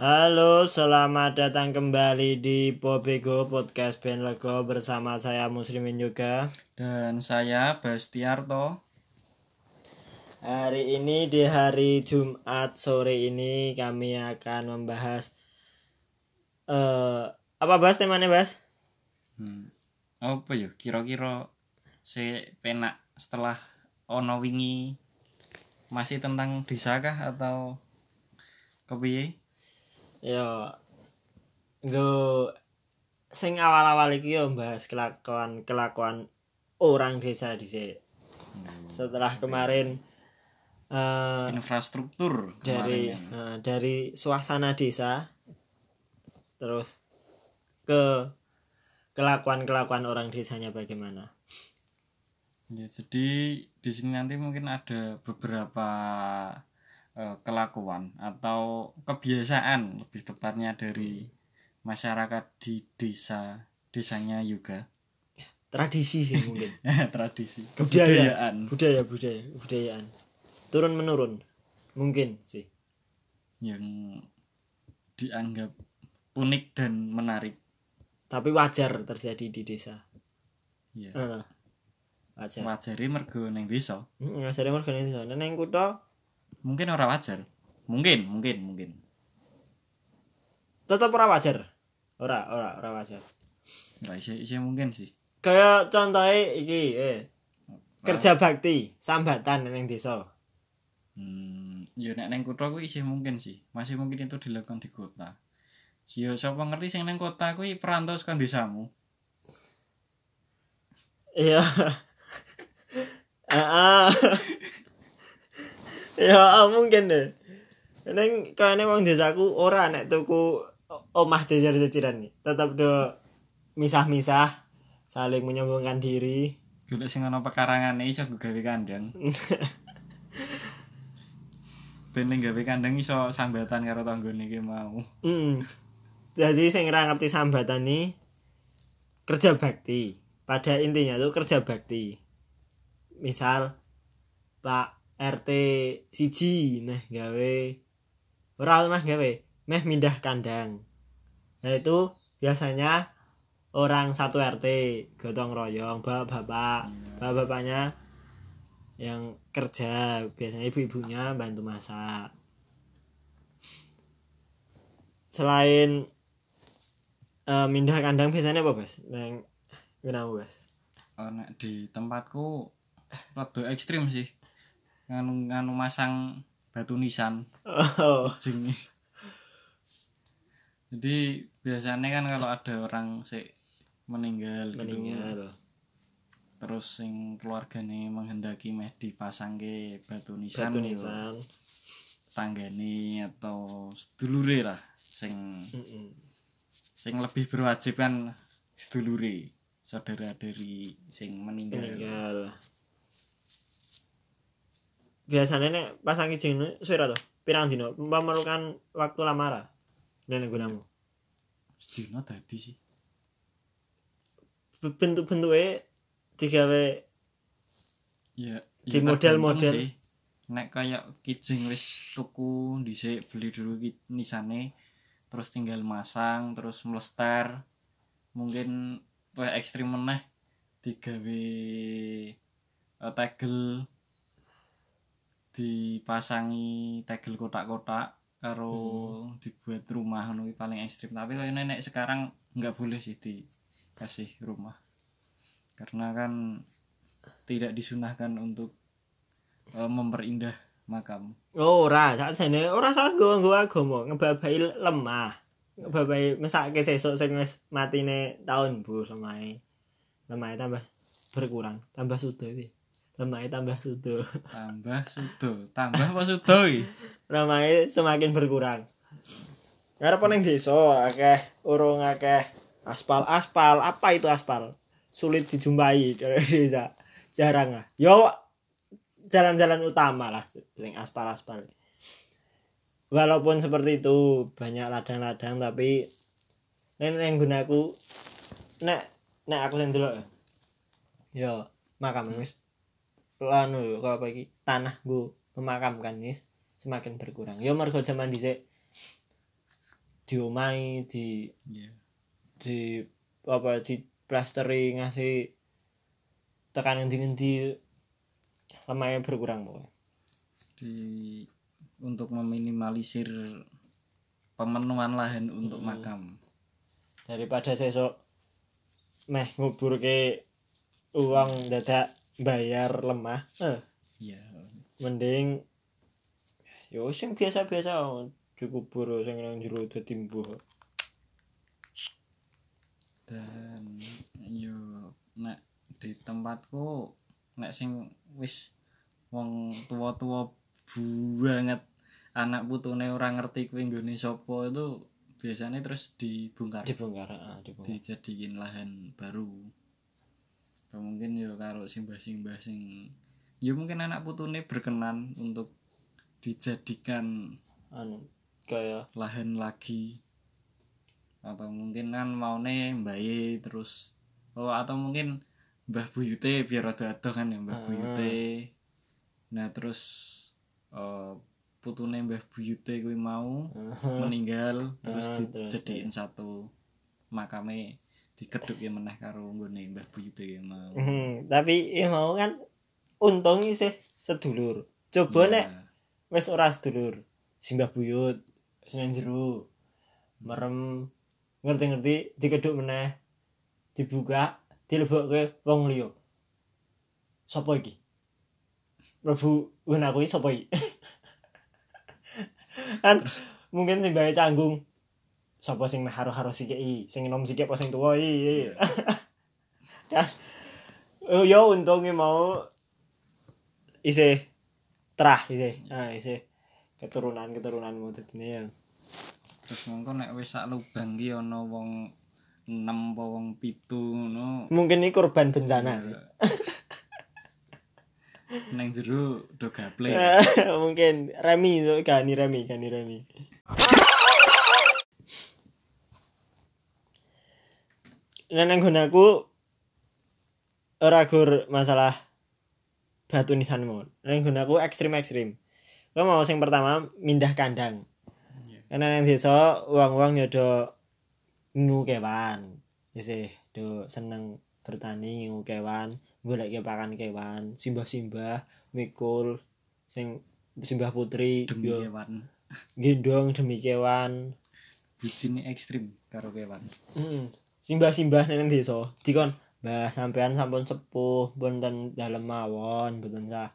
Halo, selamat datang kembali di Pobego Podcast Ben Lego bersama saya Muslimin juga. Dan saya Bastiarto. Hari ini di hari Jumat sore ini kami akan membahas eh apa bahas temanya Bas? Hmm. Apa ya? Kira-kira si penak setelah ono wingi masih tentang desa kah atau kepiye? Ya nggo sing awal-awal iki yo bahas kelakuan-kelakuan orang desa dhisik. Setelah kemarin eh Infrastruktur dari kemarin ya. eh, dari suasana desa terus ke kelakuan-kelakuan orang desanya bagaimana Ya, jadi di sini nanti mungkin ada beberapa eh, kelakuan atau kebiasaan lebih tepatnya dari masyarakat di desa desanya juga tradisi sih mungkin. Tradisi. Budaya. kebudayaan. Budaya budaya kebudayaan. Turun menurun. Mungkin sih. Yang dianggap unik dan menarik. Tapi wajar terjadi di desa. Ya Eh, wajar. Wajari mergo neng desa. Ngajarin warga desa. Nah, neng kutha? Mungkin ora wajar. Mungkin mungkin mungkin. Tetap ora wajar? Ora ora ora wajar. Ora isi, isi mungkin sih. Kayak contohnya iki eh kerja bakti sambatan neng desa. Hmm, ya nek neng kota kuwi isih mungkin sih. Masih mungkin itu dilakukan di kota. Yo sapa ngerti sing neng kota kuwi perantau saka desamu Iya. Ya mungkin deh. Neng kayaknya wong desaku ora nek tuku omah jajar-jajaran nih. Tetap do misah-misah, saling menyambungkan diri. golek sing ana pekarangane iso gawe kandang ben ning gawe kandang iso sambatan karo tanggane iki mau Mm. Jadi sing ora ngerti sambatan nih kerja bakti. Pada intinya tuh kerja bakti. Misal Pak RT siji meh gawe ora meh gawe meh mindah kandang. Nah itu biasanya orang satu RT gotong royong bapak-bapak bapak-bapaknya yang kerja biasanya ibu-ibunya bantu masak. Selain eh, mindah kandang biasanya apa bas? Neng kenapa bas? Oh, di tempatku rada ekstrim sih. Nganu nganu masang batu nisan. Oh. Jadi biasanya kan kalau ada orang sih meninggal, gitu. Meninggal. Terus sing keluargane menghendaki meh dipasang ke batu nisan, batu nisan. Tanggane atau sedulure lah sing Mm-mm. sing lebih berwajib kan sedulure saudara dari sing meninggal. Meninggal biasanya nek pasang izin suara tuh pirang dino memerlukan waktu lamara nenek gunamu sedina dadi sih. Bentuk bentuknya digawe ya Di ya model-model. sih. nek kayak kijing wis tuku dhisik beli dulu nisane terus tinggal masang terus mlester mungkin tuh ekstrim meneh digawe eh, tegel dipasangi tegel kotak-kotak karo dibuat rumah ngono paling ekstrim tapi kalau nenek sekarang nggak boleh sih dikasih rumah karena kan tidak disunahkan untuk eh, memperindah makam Oh, ora, sakjane ora salah nggawa agama, ngebabai lemah. Ngebabai mesake sesuk sing wis matine taun bu lemahe. Lemahe tambah berkurang, tambah sudo iki. Lemahe tambah sudo. tambah sudo tambah apa sudo Lemahe semakin berkurang. Ngarep ning desa akeh urung akeh aspal-aspal. Apa itu aspal? Sulit dijumpai di desa. Jarang lah. Yo jalan-jalan utama lah sing aspal-aspal. Walaupun seperti itu banyak ladang-ladang tapi nek yang gunaku nek nek aku sing delok ya. yo makam wis anu apa iki tanah nggo memakamkan wis semakin berkurang yo mergo zaman dhisik diomahi di Iya. di apa di plasteri ngasih tekan ngendi-ngendi lemahnya berkurang pokoknya. di untuk meminimalisir pemenuhan lahan untuk Hmm. makam daripada sesok meh ngubur ke uang dadak bayar lemah. Eh, iya. Mending yo sing biasa-biasa dikubur sing nang jero dadi mbuh. Dan yo nek di tempatku nek sing wis wong tua-tua banget anak putune ora ngerti kuwi nggone sapa itu biasanya terus dibongkar. Dibongkar ah, dibongkar. Dijadiin lahan baru atau mungkin yo karo simbah-simbah sing ya mungkin anak putune berkenan untuk dijadikan anu kaya lahan lagi. Atau mungkin kan maune mbae terus oh atau mungkin mbah buyute biar rada adoh kan ya mbah Ah. buyute. Nah terus eh putune mbah buyute kuwi mau meninggal terus Ah, terus, dijadiin satu makame dikeduk ya meneh karo nggone mbah buyute ya mau Hmm, tapi ya mau kan untung sih sedulur. Coba Iya. nek wis ora sedulur simbah buyut wis nang jero merem ngerti-ngerti dikeduk meneh dibuka dilebokke wong liya. Sapa iki? Prabu wen aku iki sapa iki? Kan mungkin sing bae canggung sapa sing meh haro-haro sikik iki? Sing enom sikik apa sing tuwa iki? Kan? Oh ya untungnya mau isi terah isi ah isi keturunan keturunanmu tadi ya. Terus mongko nek wis sak lubang ki ana wong 6 apa wong 7 ngono. Mungkin ini korban bencana sih. Neng jero do gaple mungkin remi itu gani remi gani remi Neneng gunaku ora gur masalah batu nisanmu. Neneng gunaku ekstrim ekstrim. Kau mau sing pertama mindah kandang. Iya. Karena nang desa uang-uang nyodo ngu kewan. Isih do seneng bertani ngu kewan, golek pakan kewan, simbah-simbah, mikul sing simbah putri demi yo kewan gendong demi kewan. bujine ekstrim karo kewan Mm. Simbah-simbah nang desa. Dikon Mbah sampean sampun sepuh boten dalem mawon boten sah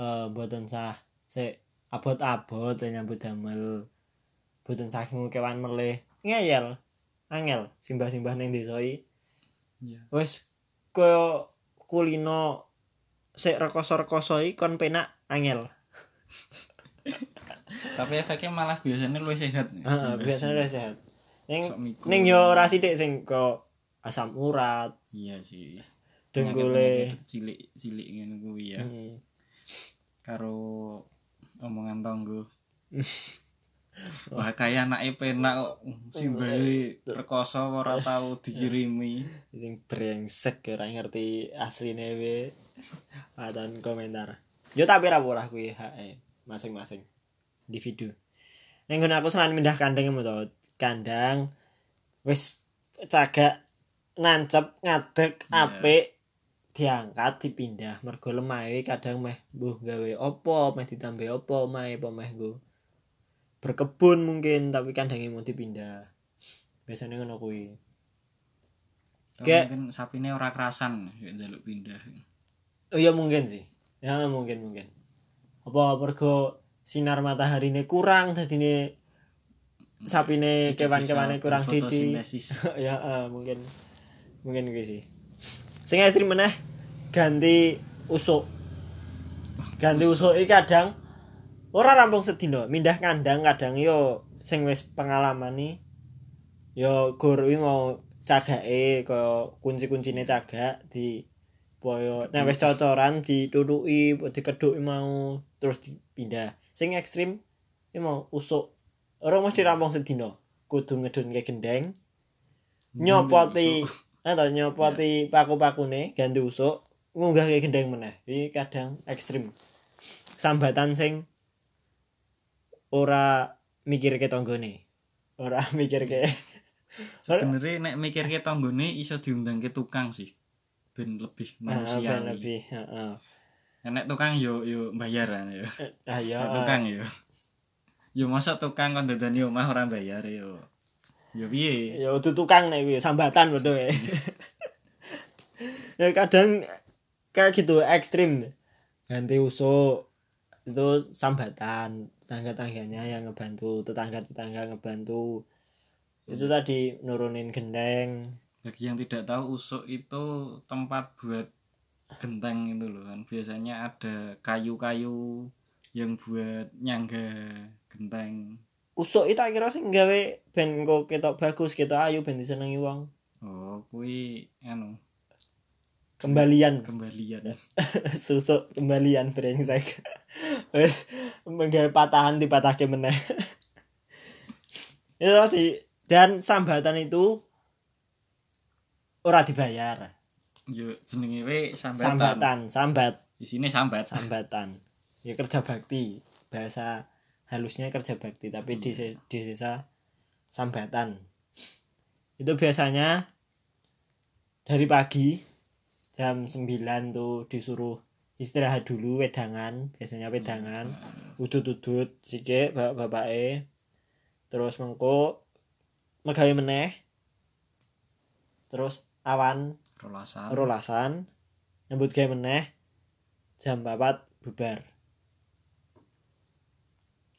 eh boten sah sik abot-abot nyambut damel boten saking kewan melih. Ngeyel angel simbah-simbah ning desa iki. Iya. Wis kaya kulino sik rekoso-rekoso iki kon penak angel. Tapi efeknya malah biasanya lu sehat. Heeh biasanya wis sehat ning ning yo ora sithik sing kok asam urat. Iya sih. Penyakit-penyakit cilik-cilik ngene kuwi ya. Hmm. karo omongan tonggo. Wah kayak anake penak kok. Simbahe rekoso kok ora tau dikirimi. sing brengsek ora ngerti asline we. Atan komentar. Yo tapi ra ora kuwi hae masing-masing. Individu ning aku selain pindah kandang mu to kandang wis cagak nancep ngadeg Iya. apik diangkat dipindah mergo lemahe kadang meh mbuh gawe opo meh ditambah opo omahe apa meh nggo berkebun mungkin tapi kandangnya mau dipindah biasanya ngono kuwi Kayak- mungkin sapine ora kerasan ya njaluk pindah. Oh iya mungkin sih. Ya mungkin mungkin. Apa mergo sinar matahari ini kurang dadine sapine kewan-kewane kurang berfotosintesis. ya eh, mungkin mungkin kuwi sih. Sing ekstrim meneh ganti usuk. Ganti usuk iki kadang ora rampung sedina, mindah kandang kadang yo sing wis pengalaman nih yo gur mau cagake kaya kunci-kuncine cagak di poyo nek wis cocoran ditutuki dikedhuki mau terus dipindah sing ekstrim iki mau usuk ora mesti rampung sedina kudu ngedunke gendeng. Nyopoti atau nyopoti paku-pakune ganti usuk ngunggah ke gendeng meneh. Iki kadang ekstrim. Sambatan sing ora mikir ke tonggone. Ora mikir ke sebenarnya nek mikir ke tonggone iso diundang ke tukang sih. Ben lebih manusiawi. Ah, lebih heeh. Nek tukang yo yo bayar kan yo. Ah ya Nek tukang yo yo masa tukang kon dadani omah ora bayar yo. Yo piye? Ya udah tukang nih kuwi sambatan bodoh ya ya kadang kayak gitu ekstrim. Ganti usuk itu sambatan tetangga tangganya yang ngebantu tetangga tetangga ngebantu. Itu tadi nurunin gendeng bagi yang tidak tahu usuk itu tempat buat genteng itu loh kan. Biasanya ada kayu-kayu yang buat nyangga genteng. Usuk itu akhirnya sih gawe ben kok ketok bagus ketok ayu ben disenengi wong. Oh kui anu. Kembalian. Kembalian. Susuk kembalian brengsek. Menggawe patahan dipatahke meneh. Itu tadi dan sambatan itu ora dibayar. Yo jenenge we sambatan. Sambatan sambat. Di sini sambat. Sambatan. Ya kerja bakti bahasa halusnya kerja bakti tapi di se- di sisa sambatan. Itu biasanya dari pagi jam 9 tuh disuruh istirahat dulu wedangan biasanya wedangan. Udut-udut sikik bapak e terus mengko megawe meneh. Terus awan rolasan. rolasan. Nyambut gawe meneh jam 4 bubar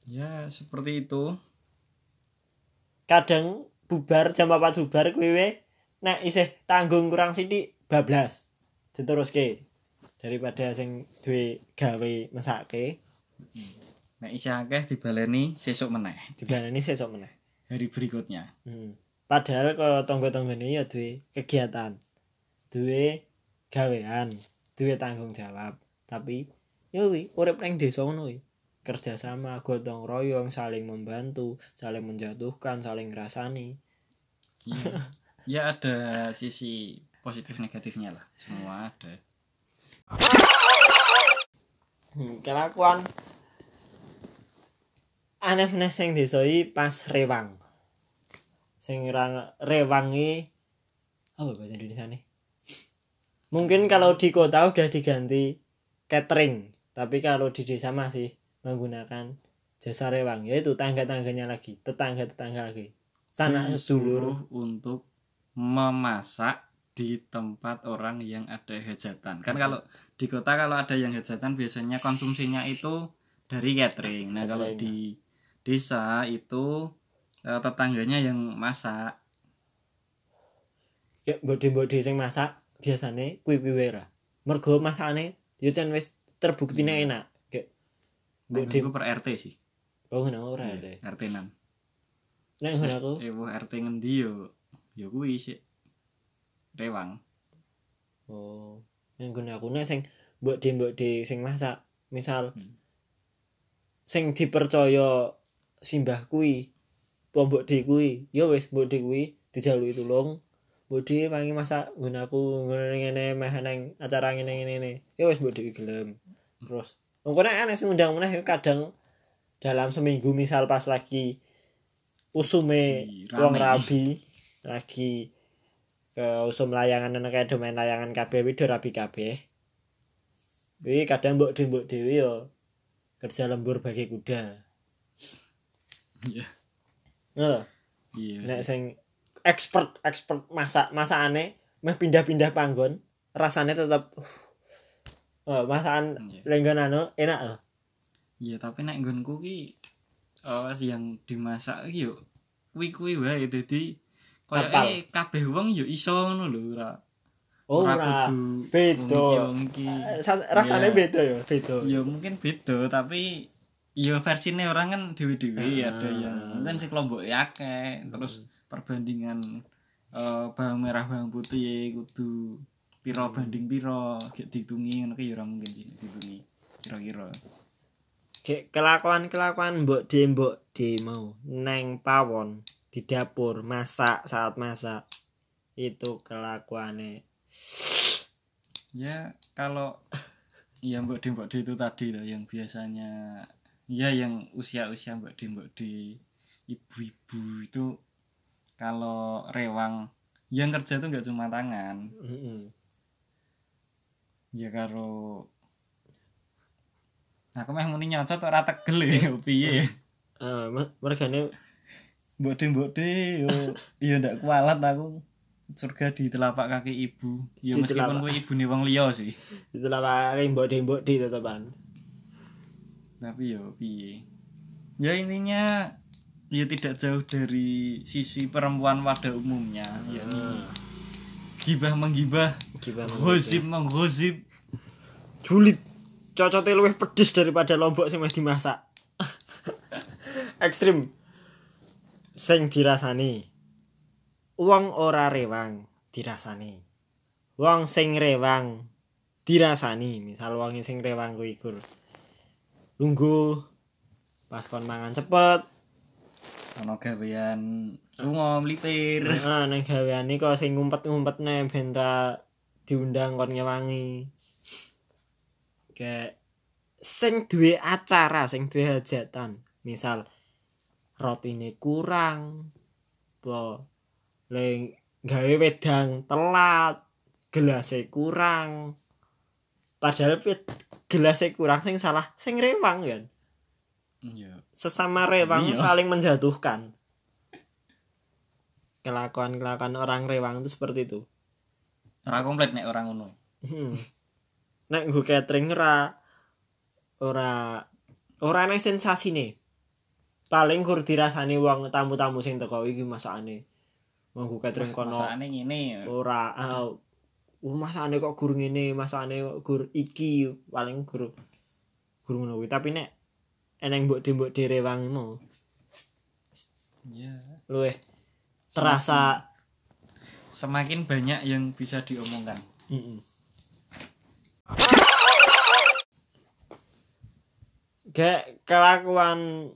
ya seperti itu. Kadang bubar jam 4 bubar kuwi nek isih tanggung kurang sithik bablas. Diteruske daripada sing duwe gawe mesake. Nek isih akeh dibaleni sesuk meneh. Dibaleni sesuk meneh. Hari berikutnya. Hmm. padahal kaya tangga-tanggane ya duwe kegiatan duwe gawean duwe tanggung jawab. Tapi kuwi urip ning desa ngono kerjasama gotong royong saling membantu saling menjatuhkan saling ngrasani Iya. ya ada sisi positif negatifnya lah semua ada Hmm, kelakuan aneh meneh sing desa iki pas rewang. Sing ra rewang iki apa bahasa Indonesia nih? Mungkin kalau di kota udah diganti catering, tapi kalau di desa masih menggunakan jasa rewang, yaitu tangga-tangganya lagi, tetangga-tetangga lagi. Sana sedulur. disuruh untuk memasak di tempat orang yang ada hajatan kan kalau di kota kalau ada yang hajatan biasanya konsumsinya itu dari catering nah kalau di desa itu eh, tetangganya yang masak Kayak mbode-mbode sing masak biasane kuwi-kuwi wae ra. Mergo masakane yo jan wis terbuktinya Iya. enak. Mbode itu per RT sih Oh, ngono ora deh. RT 6 Nek ngono aku, eh RT ngendi yo yo kuwi sih rewang oh, nek ngono aku nek sing mbok de mbok de sing masak, misal Hmm. sing dipercaya simbah kuwi, mbok de kuwi, ya wis mbok de kuwi dijaluki tulung. Mbok de wangi masak nggon aku ngono ngene meh neng acara ngene ngene ngene. Ya wis mbok de gelem. Terus Nek aneh sing undang meneh yo kadang dalam seminggu misal pas lagi usume wong rabi lagi ke usum layangan ana kayak domain layangan kabeh wido rabi kabeh. Kuwi kadang mbok de mbok dhewe yo kerja lembur bagi kuda. iya Ngono. iya Nek sih. sing expert expert masak masakane meh pindah-pindah panggon, rasanya tetap uh, masakan Iya. lenggon anu enak loh. Iya, tapi nek nggonku ki eh yang dimasak ki yo kuwi-kuwi wae dadi koyoke kabeh wong yo iso ngono lho ora. Oh, ora kudu Beda. Eh, sa- rasanya Iya. beda ya, beda. Ya mungkin beda tapi ya versine orang kan dewe-dewe Ah. ada yang mungkin si kelompok akeh terus perbandingan eh bawang merah bawang putih kudu piro banding piro? Gek dihitungi ngono ki ya ora mungkin sih dihitungi kira-kira. Kayak kelakuan-kelakuan mbok de mbok de mau. Neng pawon di dapur masak saat masak. Itu kelakuannya ya kalau ya mbok di mbok di itu tadi loh yang biasanya. Ya yang usia-usia mbok di mbok di ibu-ibu itu kalau rewang. Yang kerja tuh nggak cuma tangan. Mm-mm. Ya karo aku meh muni nyocot ora tegel ya piye Eh, me- mergane mbok di mbok di yo yo ndak kualat aku. Surga di telapak kaki ibu. Ya Di meskipun telapak. kuwi ibune wong liya sih. Itulah pakai mbok di mbok di tetepan tapi yo piye? Ya intinya ya tidak jauh dari sisi perempuan pada umumnya yakni gibah menggibah. Gimana gosip menggosip julid. Cocoknya luwih pedes daripada lombok sing wis dimasak. Ekstrim. Sing dirasani. Uang ora rewang dirasani. Wong sing rewang dirasani. Misal wong sing rewang kuwi gur lungguh pas kon mangan cepet. Ana gawean lunga mlipir ah nang gaweane kok sing ngumpet-ngumpet ne ben ra diundang kon ngewangi. Kayak sing duwe acara sing duwe hajatan misal rotine kurang apa le gawe wedang telat gelasnya kurang. Padahal gelasnya kurang sing salah sing rewang kan? Ya sesama rewang Iya. saling menjatuhkan kelakuan-kelakuan orang rewang itu seperti itu. Ora komplit nek orang ngono. Hmm. nek gue catering ora ora ora ana sensasi nih paling kur dirasani wong tamu-tamu sing teko iki masakane. Wong gue catering kono. Masakane ngene ora ah, uh, masakane kok gur ngene masakane kok gur iki paling gur gur ngono tapi nek eneng mbok di mbok direwang mau ya luwih terasa semakin banyak yang bisa diomongkan. Mm-mm. Kayak kelakuan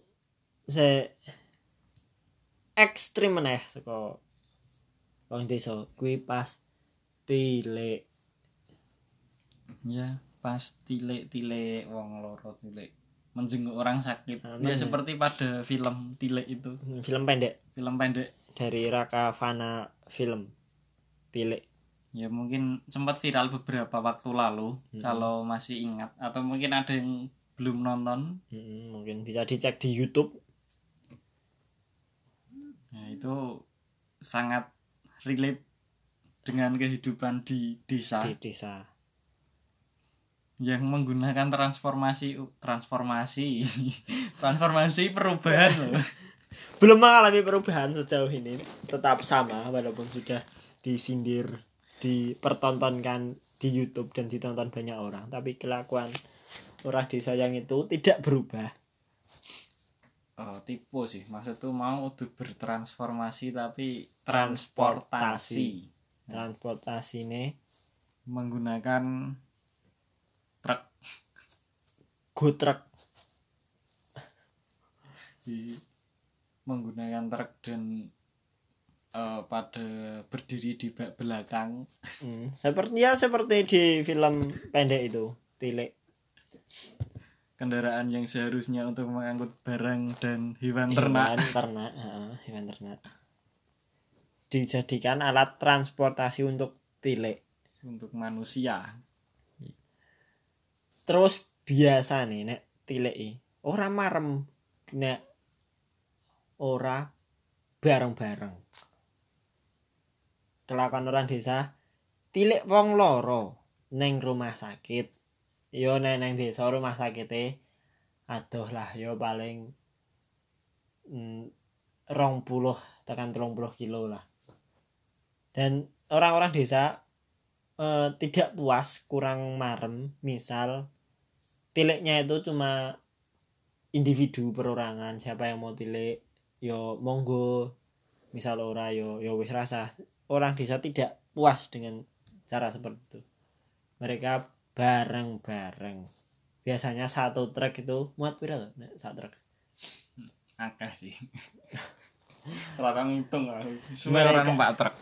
se ekstrim meneh saka wong desa. Kuwi pas tilik ya pas tilik-tilik wong loro tilik menjenguk orang sakit. Ah, ya seperti pada film tilik itu. Film pendek. Film pendek dari Raka Fana film tilik. Ya mungkin sempat viral beberapa waktu lalu Mm-mm. kalau masih ingat. Atau mungkin ada yang belum nonton. Mm, mungkin bisa dicek di YouTube. Ya itu sangat relate dengan kehidupan di desa. Di desa. Yang menggunakan transformasi transformasi transformasi perubahan loh belum mengalami perubahan sejauh ini. Tetap sama walaupun sudah disindir dipertontonkan di YouTube dan ditonton banyak orang. Tapi kelakuan orang desa yang itu tidak berubah. Oh, tipe sih. Maksud tuh mau udah bertransformasi tapi Transportasi. transportasi. Transportasi ini menggunakan truk. Gutrek di menggunakan truk dan eh, pada berdiri di belakang. Hmm, seperti ya seperti di film pendek itu tilik. Kendaraan yang seharusnya untuk mengangkut barang dan hewan hewan ternak ternak heeh, hewan ternak. Dijadikan alat transportasi untuk tilik. Untuk manusia. Terus biasa nih nek tilik i ora marem nek ora bareng-bareng. Kelakuan orang desa tilik wong loro neng rumah sakit. Yo neng neng desa rumah sakit e aduh lah yo paling mm, rong puluh tekan telung puluh kilo lah. Dan orang-orang desa eh, tidak puas kurang marem misal tiliknya itu cuma individu perorangan siapa yang mau tilik yo monggo. Misal ora yo yo wis rasa. Orang desa tidak puas dengan cara seperti itu. Mereka bareng-bareng. Biasanya satu truk itu muat pira tuh Nek, satu truk. Akeh sih. Rata ngitung semua orang numpak truk.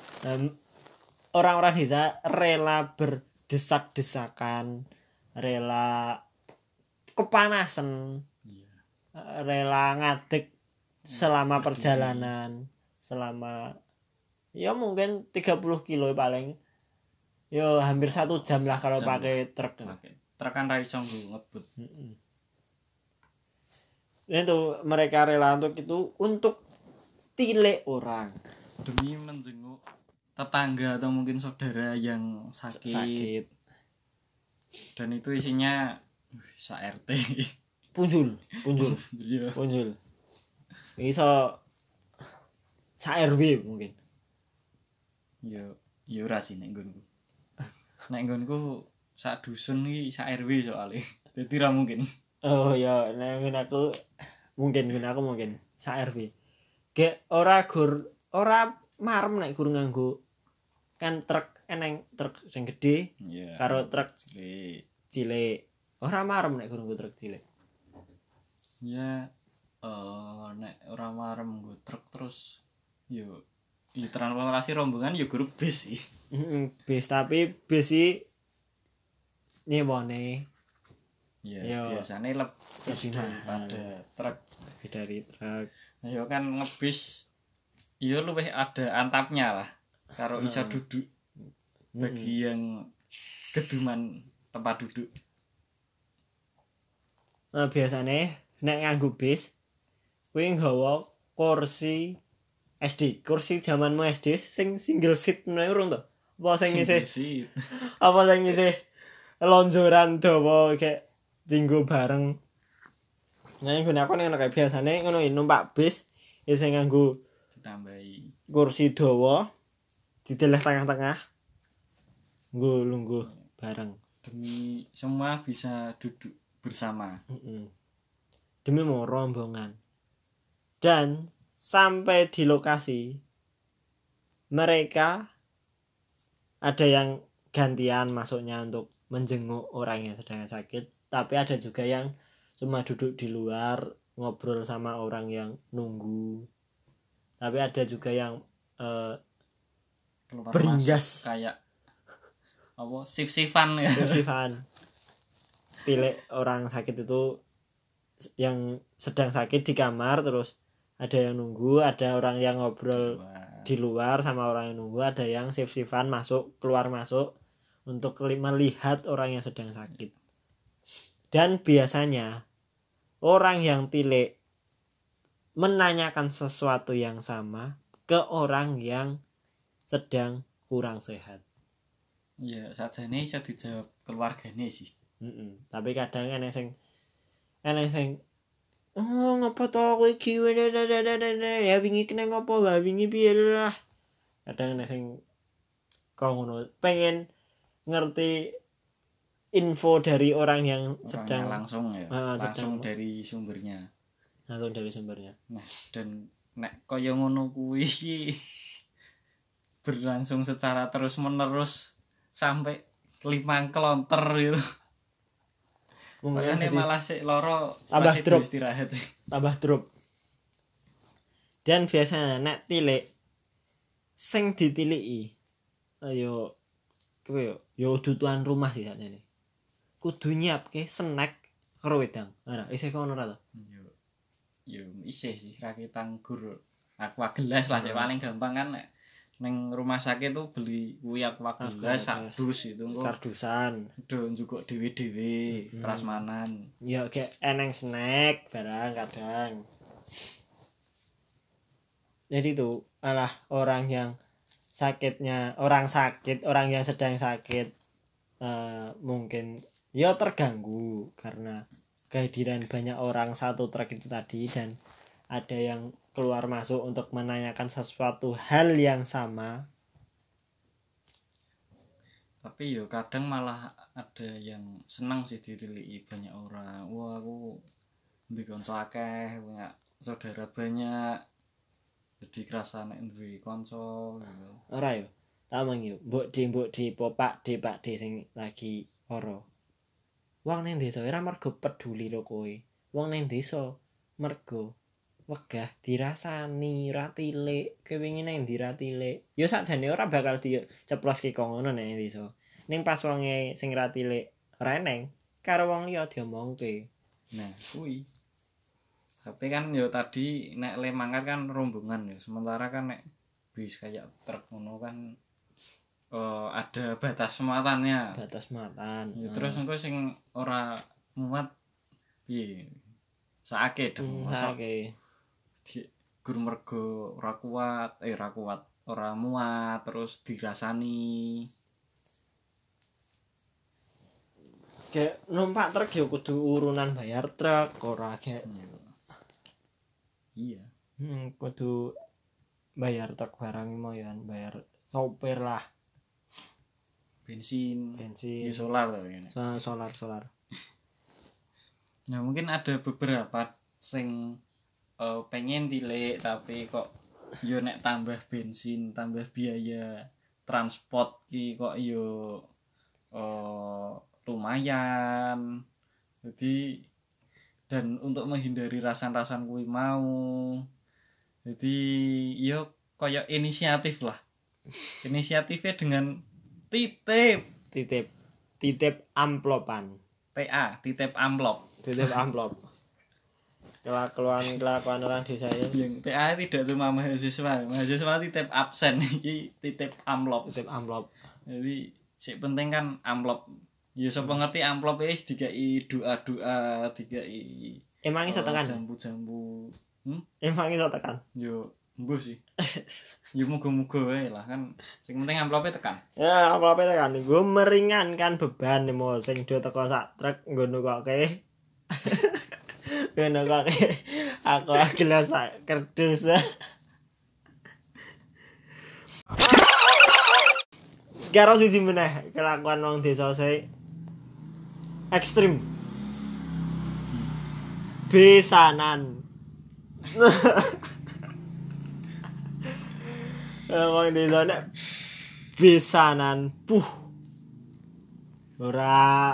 Orang-orang desa rela ber desak-desakan rela kepanasan iya. rela ngadeg selama perjalanan selama ya mungkin 30 kilo paling. Yo hampir satu jam lah kalau Jam. pakai truk. Pakai. Tekan ra iso nggo ngebut. Mm-mm. itu mereka rela untuk itu untuk tilik orang. Demi menjenguk tetangga atau mungkin saudara yang sakit, sakit. Dan itu isinya uh, sa RT punjul punjul. Iya. punjul iso sa RW mungkin. Yo yo ora sih nek nggonku. Nek nggonku sak dusun iki sak RW soalnya. Jadi ra mungkin. Oh ya nek aku mungkin ngene aku mungkin sa RW gek ora gur ora marem nek gur nganggo kan truk eneng truk sing gede iya. karo truk cilik. cilik. Ora marem nek gur nganggo truk cilik. Ya eh nek ora marem nggo truk terus yo ya transportasi rombongan yo grup bis sih. Bis tapi bis sih nyewone. Ya Yo. biasanya lebih daripada truk. Lebih dari truk. Ya kan ngebis iya luwih ada antapnya lah karo Hmm. duduk bagi yang keduman tempat duduk. Nah, biasanya nek nganggo bis kuwi nggawa kursi SD kursi zamanmu SD sing single seat ngono urung to? Apa sing isih sih apa sing isih lonjoran dawa kayak tinggo bareng? Nah yang aku nek kayak biasane ngono numpak bis isih nganggo ditambahi. kursi dawa dideleh tengah-tengah nggo lungguh bareng. Demi semua bisa duduk bersama. Demi mau rombongan dan sampai di lokasi mereka ada yang gantian masuknya untuk menjenguk orang yang sedang sakit tapi ada juga yang cuma duduk di luar ngobrol sama orang yang nunggu. Tapi ada juga yang eh, keluar Beringas. masuk kayak apa sif-sifan ya. Sifan pilih orang sakit itu yang sedang sakit di kamar terus ada yang nunggu ada orang yang ngobrol Wah, di luar sama orang yang nunggu ada yang shift shiftan masuk keluar masuk untuk melihat orang yang sedang sakit. Dan biasanya orang yang tilik menanyakan sesuatu yang sama ke orang yang sedang kurang sehat. Ya saja ini bisa dijawab keluarganya sih. Mm-mm. Tapi kadang enek sing enek sing oh ngopo to kowe iki Wene, da, da, da, da, da. ya wingi kena ngopo wae wingi piye lah. Kadang enek sing kok ngono pengen ngerti info dari orang yang Orangnya sedang langsung ya Ah, langsung sedang- dari sumbernya langsung dari sumbernya. Nah, dan nek kaya ngono kuwi berlangsung secara terus-menerus sampai lima kelonter gitu. Mungkin Makanya malah sik loro Tambah drop. istirahat. tambah drop. Dan biasanya nek tilik sing ditiliki ayo kowe yo yo duduan rumah sih sakjane. Kudu nyiapke snack karo wedang. Ora, isih kono ora to? Yo yo isih sih rakitan gur aqua gelas lah sih paling gampang kan nek neng rumah sakit tuh beli kuwi aqua Aqua gelas sak gelas. dus itu engko Kardusan. do njukuk dhewe-dhewe Hmm. prasmanan. Ya kayak eneng snack barang kadang. Jadi itu alah orang yang sakitnya orang sakit orang yang sedang sakit eh, mungkin ya terganggu karena kehadiran banyak orang satu truk itu tadi dan ada yang keluar masuk untuk menanyakan sesuatu hal yang sama. Tapi yo kadang malah ada yang senang sih ditiliki banyak orang. Wah aku di konco akeh punya saudara banyak. Jadi kerasa nek duwe konco gitu. Ora yo tak mangi mbok di mbok di popak di pak di sing lagi ora. Wong ning desa ora mergo peduli lo kowe. Wong ning desa mergo wegah dirasani ora tilik. Wingi nang ndi ra tilik. Yo sakjane ora bakal di ceplos ki kok ngono ning desa ning pas wonge sing ra tilik reneng karo wong liya diomongke. Nah kuwi. Tapi kan yo tadi nek le mangkat kan rombongan ya sementara kan nek bis kayak truk ngono kan eh, ada batas muatannya batas muatan Ya, terus engko sing ora muat piye? Saake Hmm, dong masa saake di gur mergo ora kuat eh ora kuat ora muat terus dirasani. Kayak numpak truk ya kudu urunan bayar truk ora kayak iya. Hmm, kudu bayar truk barang mau ya bayar sopir lah. Bensin. Bensin. Ya solar tuh ini so- solar solar. Nah mungkin ada beberapa sing eh, pengen tilik tapi kok yo nek tambah bensin tambah biaya transport ki kok yo eh, lumayan. Jadi dan untuk menghindari rasan-rasan kuwi mau. Jadi yo koyo inisiatif lah. Inisiatifnya dengan titip. Titip. Titip amplopan. TA titip amplop. Titip amplop kelakuan kelakuan orang desa ini. Yang TA tidak cuma mahasiswa mahasiswa titip absen iki titip amplop. Titip amplop. Jadi sing penting kan amplop. Ya sapa ngerti amplop wis dikai doa-doa dikai emang iso eh, tekan? jambu-jambu. Hmm? Emang iso tekan? Yo embuh sih. Yo muga-muga wae lah kan. Sing penting amplopnya tekan. Ya amplopnya tekan. Gue meringankan beban nih mau sing do teko sak truk gue nukoke gue nukoke aku akhirnya sak kerdus. Karo siji meneh kelakuan wong desa saya ekstrim. Besanan. Eh, wong desa nek besanan puh. Ora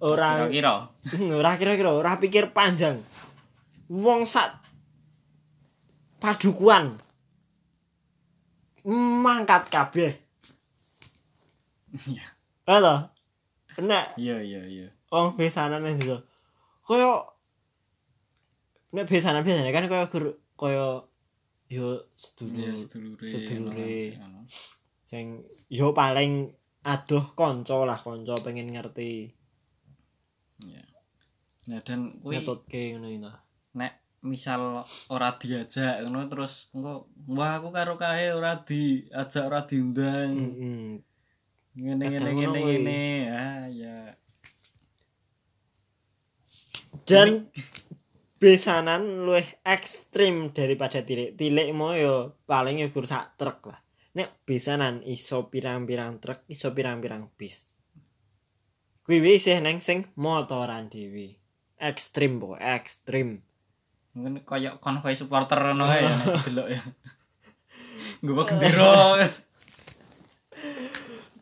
ora kira-kira. Ora kira-kira ora pikir panjang. Wong sak padukuan mangkat kabeh. Iya. Eh to? Nek iya iya iya. wong besanan nang desa kaya nek besanan biasanya kan kaya gur kaya yo iya sedulur sedulure. sedulure. ono sing- sing yo paling adoh kanca lah kanca pengen ngerti iya. Nah dan kuwi ngetutke ngono iki nek misal ora diajak ngono terus engko wah aku karo kae ora diajak ora diundang. Heeh ngene ngene ngene kuwi. ngene. ah ya dan besanan luwih ekstrim daripada tilik. Tilik mau yo paling yo gur sak truk lah. Nek besanan iso pirang-pirang truk iso pirang-pirang bis kuwi wis isih neng sing motoran dhewe ekstrim po ekstrim mungkin koyo konvoy supporter ngono ya delok ya. Gue gendera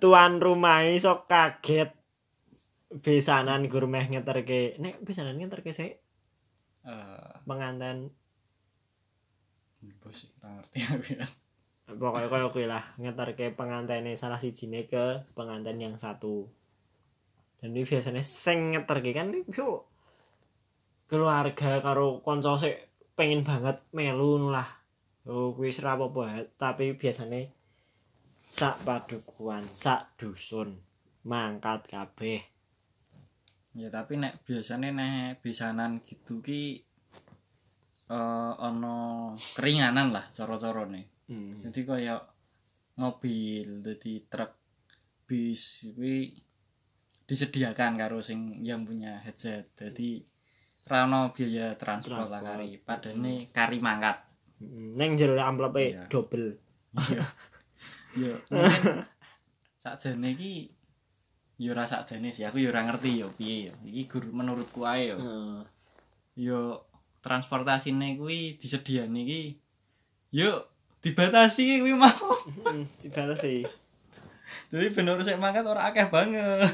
tuan rumah iso kaget. Besanan gur meh ngeterke nek besanan ngeterke sik eh. Penganten. Bos ngerti aku ya. Pokoknya kaya kuwi lah ngeterke pengantene salah sijine ke pengantin yang satu dan ini biasanya sing ngeterke kan yo keluarga karo kanca sik pengen banget melu ngono lah. Kuwi wis ra apa-apa tapi biasanya sak padukuan sak dusun mangkat kabeh. Ya tapi nek biasanya nek besanan gitu ki eh ono keringanan lah cara-cara nih hmm. jadi kayak mobil jadi truk bis kuwi disediakan karo sing yang punya headset. Jadi rano biaya transport lah Transport. kari padane kari mangkat. Neng jero amplope Iya. double. Iya. Yo mungkin sakjane iki yo ora sakjane sih. Aku yo ora ngerti yo piye yo iki gur menurutku ae yo Heeh. yo transportasine kuwi disediani iki yo dibatasi kuwi mau. Dibatasi. Jadi bener sik mangkat ora akeh banget.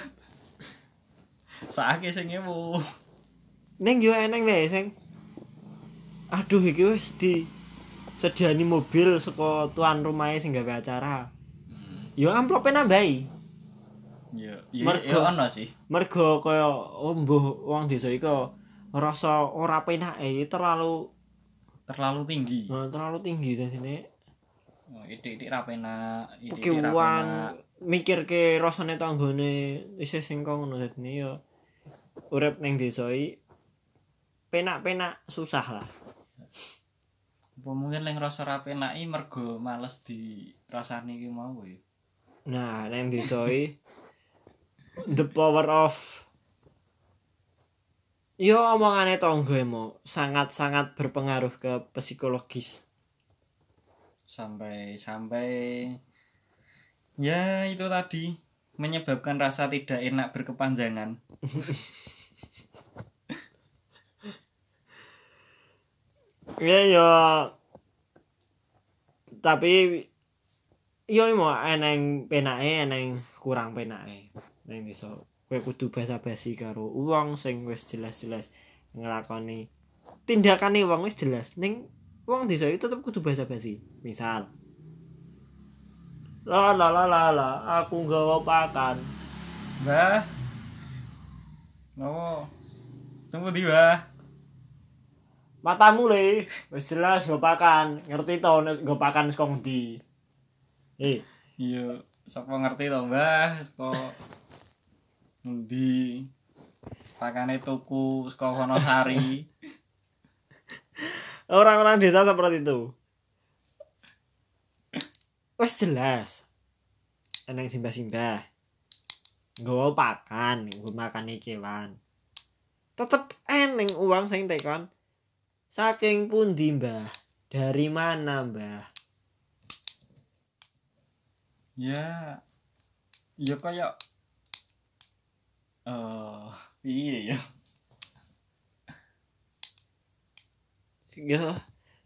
Saake sing nyewu. Neng yo eneng nih sing Aduh iki wis di sediani mobil saka tuan rumahe sing gawe acara. yo amplope nambahi ya Mergo- ono sih mergo kaya oh mbuh wong desa iku rasa ora penake terlalu terlalu tinggi eh, terlalu tinggi dadine oh, itik-itik ra penak itik-itik ra penak. mikirke rasane tanggane isih sing kok ngono dadine yo urip ning desa iki penak-penak susah lah. Apa mungkin yang rasa ra penak iki mergo males dirasani ki mau ya? Nah ning desa iki the power of yo omongane tangga emo sangat-sangat berpengaruh ke psikologis. Sampai sampai ya itu tadi menyebabkan rasa tidak enak berkepanjangan ya yo tapi yo emo eneng penake eneng kurang penake. Ning desa kowe kudu basa-basi karo wong sing wis jelas-jelas nglakoni tindakane wong wis jelas. Ning wong desa itu tetep kudu basa-basi misal. La la la la la aku nggawa pakan. Mbah. Nopo Tunggu di Mbah matamu le. Wis jelas nggo pakan ngerti to nek nggo pakan saka ngendi? Eh Iya Sapa ngerti to Mbah? Saka Ngendi? Pakane tuku Saka Wonosari orang-orang desa seperti itu. Wes jelas. Eneng simbah-simbah. Nggawa pakan nggo makani kewan. Tetep eneng uang sing tekon saking pundi mbah? Dari mana mbah? Ya Ya kaya Eh Iya ya. Yo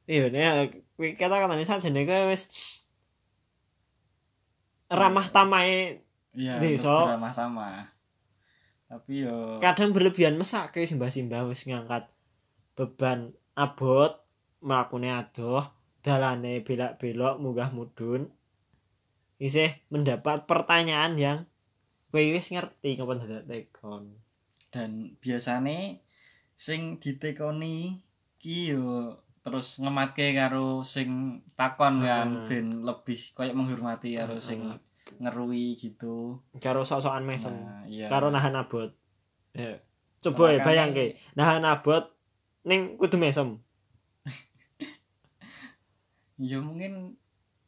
iya nek kuwi kata-katane sajane kowe wis ramah tamahe Iya Desa. Ramah tamah Tapi yo kadang berlebihan mesake simbah-simbah wis ngangkat beban abot mlakune adoh dalane belak-belok munggah mudun isih mendapat pertanyaan yang kowe wis ngerti kapan dadak tekon dan biasane sing ditekoni ki yo terus ngematke karo sing takon kan Hmm. ben lebih koyo menghormati karo sing Hmm. ngerui gitu. karo sok-sokan mesem Nah, iya. karo nahan abot ya. coba ya Makanya- bayangke nahan abot ning kudu mesem Ya mungkin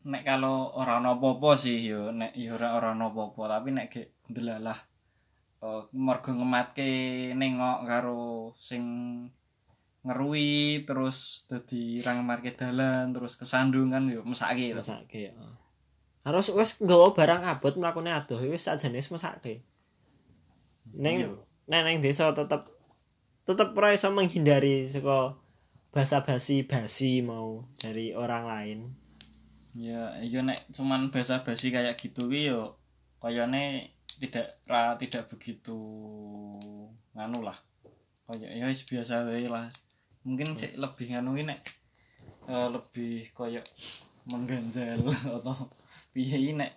nek kalau ora ana apa-apa sih yo nek yo ora ora apa-apa tapi nek gek ndelalah eh mergo ngematke nengok karo sing ngerui terus dadi ra ngematke dalan terus kesandung kan yo mesake to. mesake ya harus wis nggawa barang abot mlakune adoh wis sajane wis mesake ning Iya. nek ning desa tetep tetep ora iso menghindari saka basa-basi basi mau dari orang lain Ya, iya nek cuman basa-basi kayak gitu ki yo kayane tidak ra tidak begitu nganu lah. Kayak ya wis biasa wae lah. Mungkin sih lebih nganu ki nek eh, lebih kayak mengganjal atau piye nek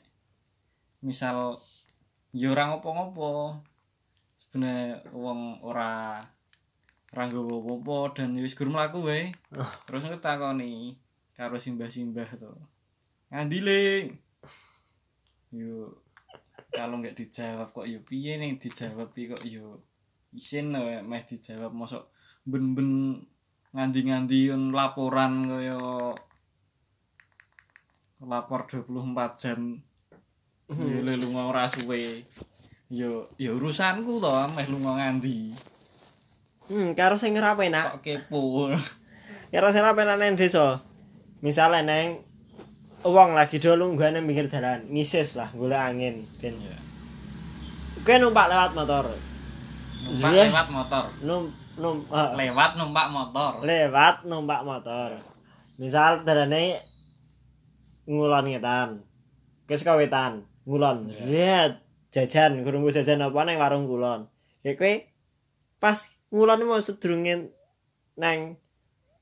misal ya ora ngopo-ngopo. Sebenarnya wong ora nggawa apa-apa dan wis gur mlaku wae. Terus ngetakoni karo simbah-simbah to. Ngandile. Yo kalau nggak dijawab kok yo piye nih dijawab iki kok yo isin meh dijawab mosok ben-ben ngandi-ngandi laporan kaya lapor 24 jam yo le lunga ora suwe yo yo urusanku to meh lunga ngandi hmm karo sing ora penak sok kepo karo sing ora penak nang desa? Misale neng wong lagi do lunggane mikir dalan ngisis lah golek angin ben ya kowe numpak lewat motor? Numpak Iya. lewat motor. Num num eh, lewat numpak motor. Lewat numpak motor. Misal dalane ngulon ngetan. Ke kawetan ngulon. Lihat jajan kurungku jajan apa nang warung kulon ya kowe pas ngulon mau sedurunge nang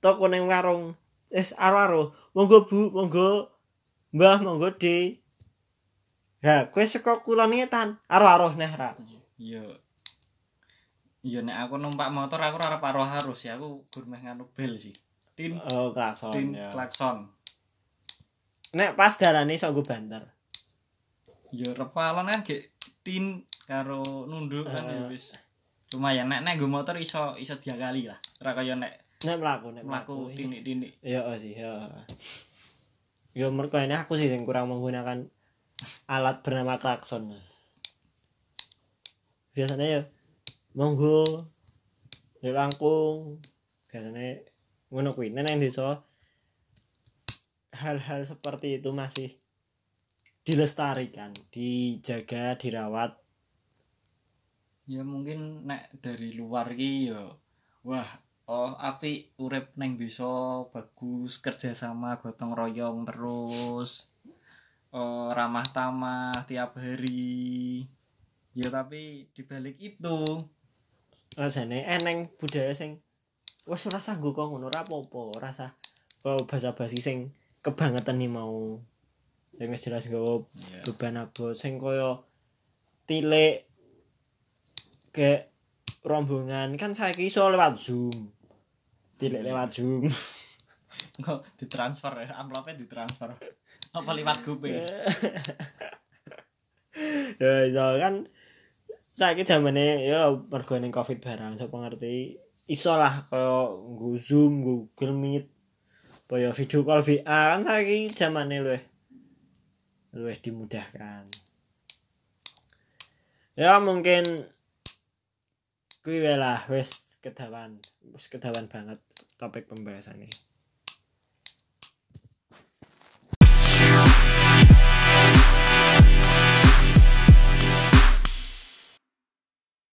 toko nang warung wis aro-aro monggo Bu monggo Mbah monggo De Ya, kowe saka kulon ngetan. Aruh-aruh neh ra. Iya. Iya nek aku numpak motor aku ora paro harus ya aku gur meh nganu bel sih. Tin Oh, klakson tin ya. klakson. Nek pas dalane iso nggo banter. Ya repalon kan gek tin karo nunduk kan ya wis. Lumayan nek nek nggo motor iso iso diakali lah. Ora kaya nek Nek mlaku, nek mlaku mlaku. tinik-tinik. Iya oh sih, ya. Yo mergo ini aku sih yang kurang menggunakan alat bernama klakson. Biasanya ya monggo ya langkung. Biasanya ngono kuwi. Nek nang desa hal-hal seperti itu masih dilestarikan, dijaga, dirawat. Ya mungkin nek dari luar ki ya wah oh api urip neng desa bagus kerja sama gotong royong terus oh, ramah tamah tiap hari. Ya tapi dibalik itu rasane eneng budaya sing wis ora nggo kok ngono ora apa-apa ora sah kok basa-basi sing kebangetan nih mau. Sing jelas nggawa ya, beban abot sing kaya tilik ke rombongan. Kan saiki iso lewat Zoom. Tilik lewat Zoom. Kok ditransfer ya? Amplopnya ditransfer. Apa lewat GoPay ya? Iso. Kan saiki zamane ya mergo ning Covid barang sapa ngerti iso lah kaya nggo Zoom, Google Meet, kaya video call VA kan saiki zamane luwih luwih dimudahkan. Ya mungkin kuwi lah wis kedawan, wis kedawan banget topik pembahasan ini.